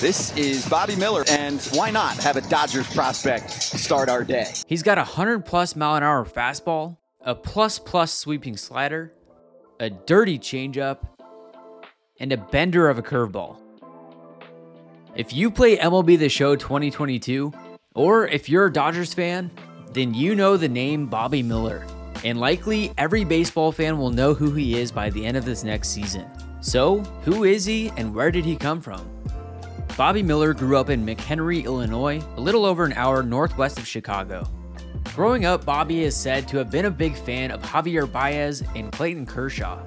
This is Bobby Miller, and why not have a Dodgers prospect start our day? He's got a 100 plus mile an hour fastball, a plus plus sweeping slider, a dirty changeup, and a bender of a curveball. If you play MLB The Show 2022, or if you're a Dodgers fan, then you know the name Bobby Miller. And likely every baseball fan will know who he is by the end of this next season. So, who is he and where did he come from? Bobby Miller grew up in McHenry, Illinois, a little over an hour northwest of Chicago. Growing up, Bobby is said to have been a big fan of Javier Baez and Clayton Kershaw.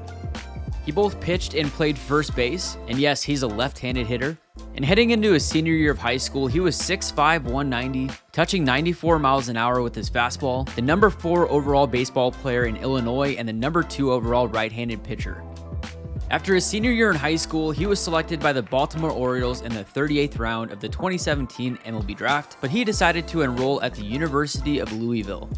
He both pitched and played first base, and yes, he's a left handed hitter. And heading into his senior year of high school, he was 6'5, 190, touching 94 miles an hour with his fastball, the number 4 overall baseball player in Illinois, and the number 2 overall right handed pitcher. After his senior year in high school, he was selected by the Baltimore Orioles in the 38th round of the 2017 MLB draft, but he decided to enroll at the University of Louisville.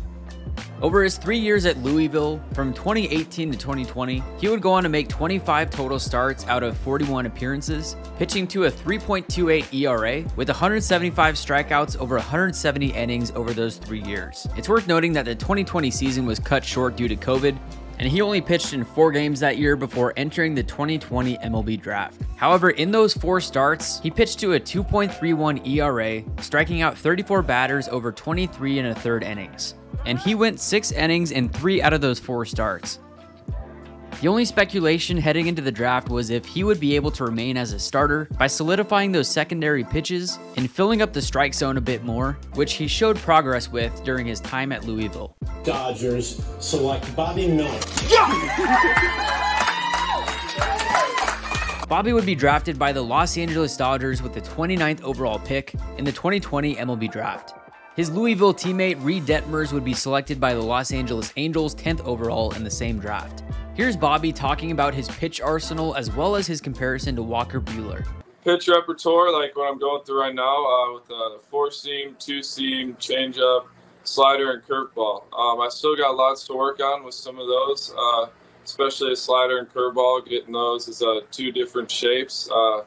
Over his three years at Louisville, from 2018 to 2020, he would go on to make 25 total starts out of 41 appearances, pitching to a 3.28 ERA with 175 strikeouts over 170 innings over those three years. It's worth noting that the 2020 season was cut short due to COVID, and he only pitched in four games that year before entering the 2020 MLB draft. However, in those four starts, he pitched to a 2.31 ERA, striking out 34 batters over 23 and a third innings. And he went six innings in three out of those four starts. The only speculation heading into the draft was if he would be able to remain as a starter by solidifying those secondary pitches and filling up the strike zone a bit more, which he showed progress with during his time at Louisville. Dodgers select Bobby Miller. Bobby would be drafted by the Los Angeles Dodgers with the 29th overall pick in the 2020 MLB draft. His Louisville teammate Reid Detmers would be selected by the Los Angeles Angels 10th overall in the same draft. Here's Bobby talking about his pitch arsenal as well as his comparison to Walker Buehler. Pitch repertoire, like what I'm going through right now, uh, with the four seam, two seam, changeup, slider, and curveball. Um, I still got lots to work on with some of those, uh, especially a slider and curveball, getting those is uh, two different shapes. Uh,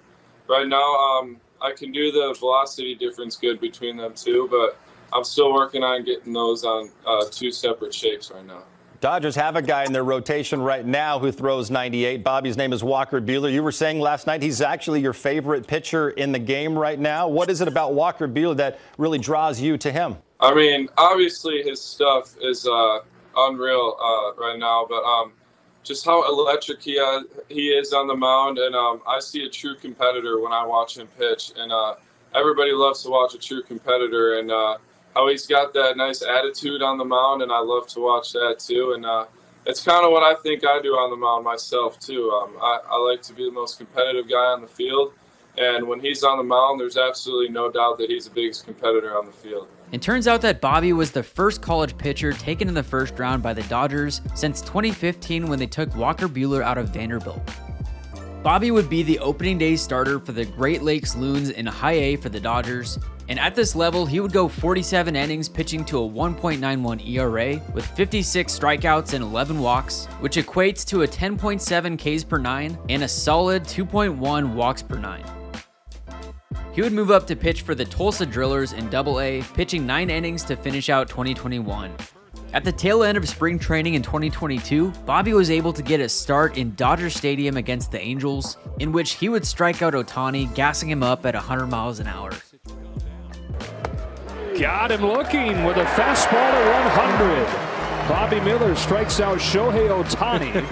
right now, um, I can do the velocity difference good between them two, but I'm still working on getting those on uh, two separate shapes right now. Dodgers have a guy in their rotation right now who throws 98. Bobby's name is Walker Buehler. You were saying last night he's actually your favorite pitcher in the game right now. What is it about Walker Buehler that really draws you to him? I mean, obviously his stuff is uh, unreal uh, right now, but um, just how electric he, uh, he is on the mound, and um, I see a true competitor when I watch him pitch, and uh, everybody loves to watch a true competitor, and uh, how he's got that nice attitude on the mound, and I love to watch that too. And uh, it's kind of what I think I do on the mound myself too. Um, I, I like to be the most competitive guy on the field, and when he's on the mound, there's absolutely no doubt that he's the biggest competitor on the field. It turns out that Bobby was the first college pitcher taken in the first round by the Dodgers since 2015 when they took Walker Buehler out of Vanderbilt. Bobby would be the opening day starter for the Great Lakes Loons in high A for the Dodgers, and at this level, he would go 47 innings pitching to a 1.91 ERA with 56 strikeouts and 11 walks, which equates to a 10.7 Ks per 9 and a solid 2.1 walks per 9. He would move up to pitch for the Tulsa Drillers in AA, pitching 9 innings to finish out 2021. At the tail end of spring training in 2022, Bobby was able to get a start in Dodger Stadium against the Angels, in which he would strike out Ohtani, gassing him up at 100 miles an hour. Got him looking with a fastball to 100. Bobby Miller strikes out Shohei Ohtani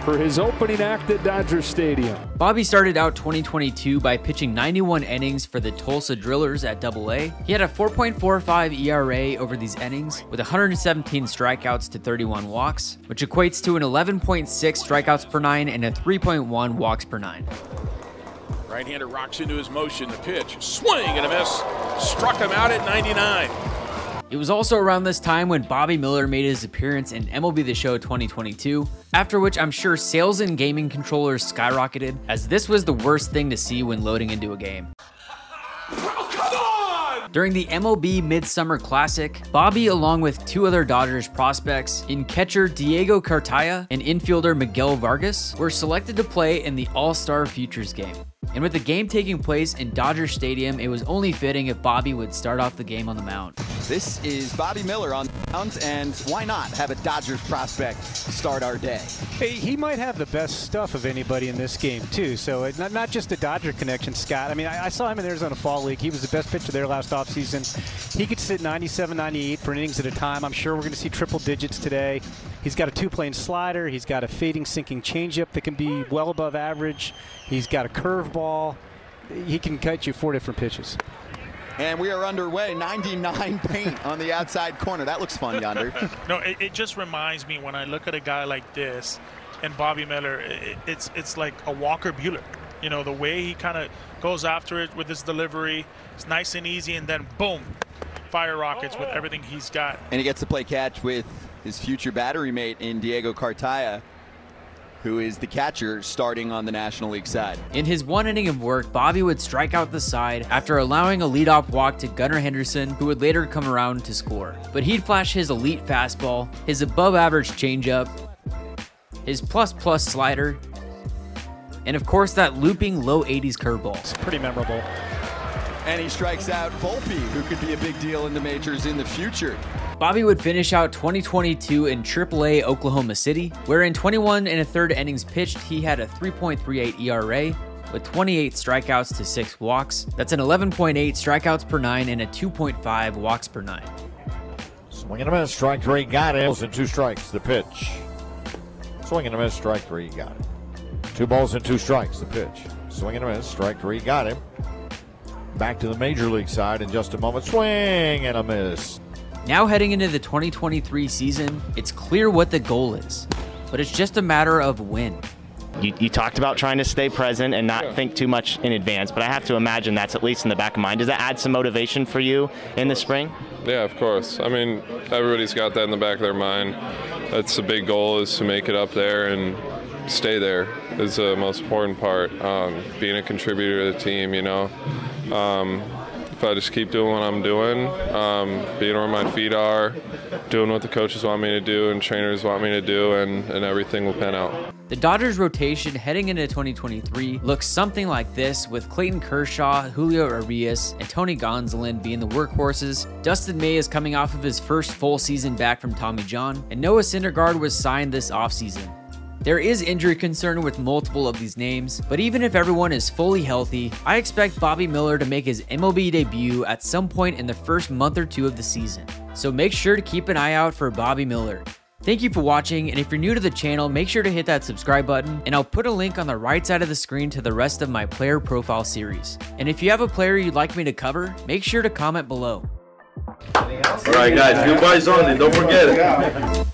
for his opening act at Dodger Stadium. Bobby started out 2022 by pitching 91 innings for the Tulsa Drillers at AA. He had a 4.45 ERA over these innings with 117 strikeouts to 31 walks, which equates to an 11.6 strikeouts per 9 and a 3.1 walks per 9. Right-hander rocks into his motion. The pitch, swing and a miss. Struck him out at 99. It was also around this time when Bobby Miller made his appearance in MLB The Show 2022, after which I'm sure sales in gaming controllers skyrocketed, as this was the worst thing to see when loading into a game. During the MLB Midsummer Classic, Bobby, along with two other Dodgers prospects, in catcher Diego Cartaya and infielder Miguel Vargas, were selected to play in the All Star Futures game. And with the game taking place in Dodger Stadium, it was only fitting if Bobby would start off the game on the mound. This is Bobby Miller on the mound, and why not have a Dodgers prospect start our day? Hey, he might have the best stuff of anybody in this game, too. So it, not, not just a Dodger connection, Scott. I mean, I, I saw him in Arizona Fall League. He was the best pitcher there last offseason. He could sit 97, 98 for innings at a time. I'm sure we're going to see triple digits today. He's got a two-plane slider. He's got a fading, sinking changeup that can be well above average. He's got a curveball. He can cut you four different pitches. And we are underway. 99 paint on the outside corner. That looks fun yonder. no, it, it, just reminds me when I look at a guy like this and Bobby Miller, it, it's it's like a Walker Buehler. You know, the way he kind of goes after it with his delivery, it's nice and easy, and then boom, fire rockets with oh. everything he's got. And he gets to play catch with his future battery mate in Diego Cartaya who is the catcher starting on the National League side. In his one inning of work, Bobby would strike out the side after allowing a leadoff walk to Gunnar Henderson, who would later come around to score. But he'd flash his elite fastball, his above average changeup, his plus plus slider, and of course that looping low 80s curveball. It's pretty memorable. And he strikes out Volpe, who could be a big deal in the majors in the future. Bobby would finish out 2022 in AAA Oklahoma City, where in 21 and a third innings pitched, he had a 3.38 ERA with 28 strikeouts to 6 walks. That's an 11.8 strikeouts per 9 and a 2.5 walks per 9. Swing and a miss, strike three, got it. And two strikes, the pitch. Swing and a miss, strike three, got it. Two balls and two strikes, the pitch. Swing and a miss, strike three, got him. Back to the major league side in just a moment. Swing and a miss. Now heading into the 2023 season, it's clear what the goal is, but it's just a matter of when. You, you, talked about trying to stay present and not think too much in advance, but I have to imagine that's at least in the back of mind. Does that add some motivation for you in the spring? Yeah, of course. I mean, everybody's got that in the back of their mind. That's the big goal is to make it up there and stay there is the most important part. Um, being a contributor to the team, you know. Um, if I just keep doing what I'm doing, um, being where my feet are, doing what the coaches want me to do and trainers want me to do, and, and everything will pan out. The Dodgers rotation heading into 2023 looks something like this with Clayton Kershaw, Julio Urias, and Tony Gonsolin being the workhorses. Dustin May is coming off of his first full season back from Tommy John, and Noah Syndergaard was signed this offseason. There is injury concern with multiple of these names, but even if everyone is fully healthy, I expect Bobby Miller to make his MLB debut at some point in the first month or two of the season. So make sure to keep an eye out for Bobby Miller. Thank you for watching, and if you're new to the channel, make sure to hit that subscribe button, and I'll put a link on the right side of the screen to the rest of my player profile series. And if you have a player you'd like me to cover, make sure to comment below. Alright guys, goodbye zone, don't forget it.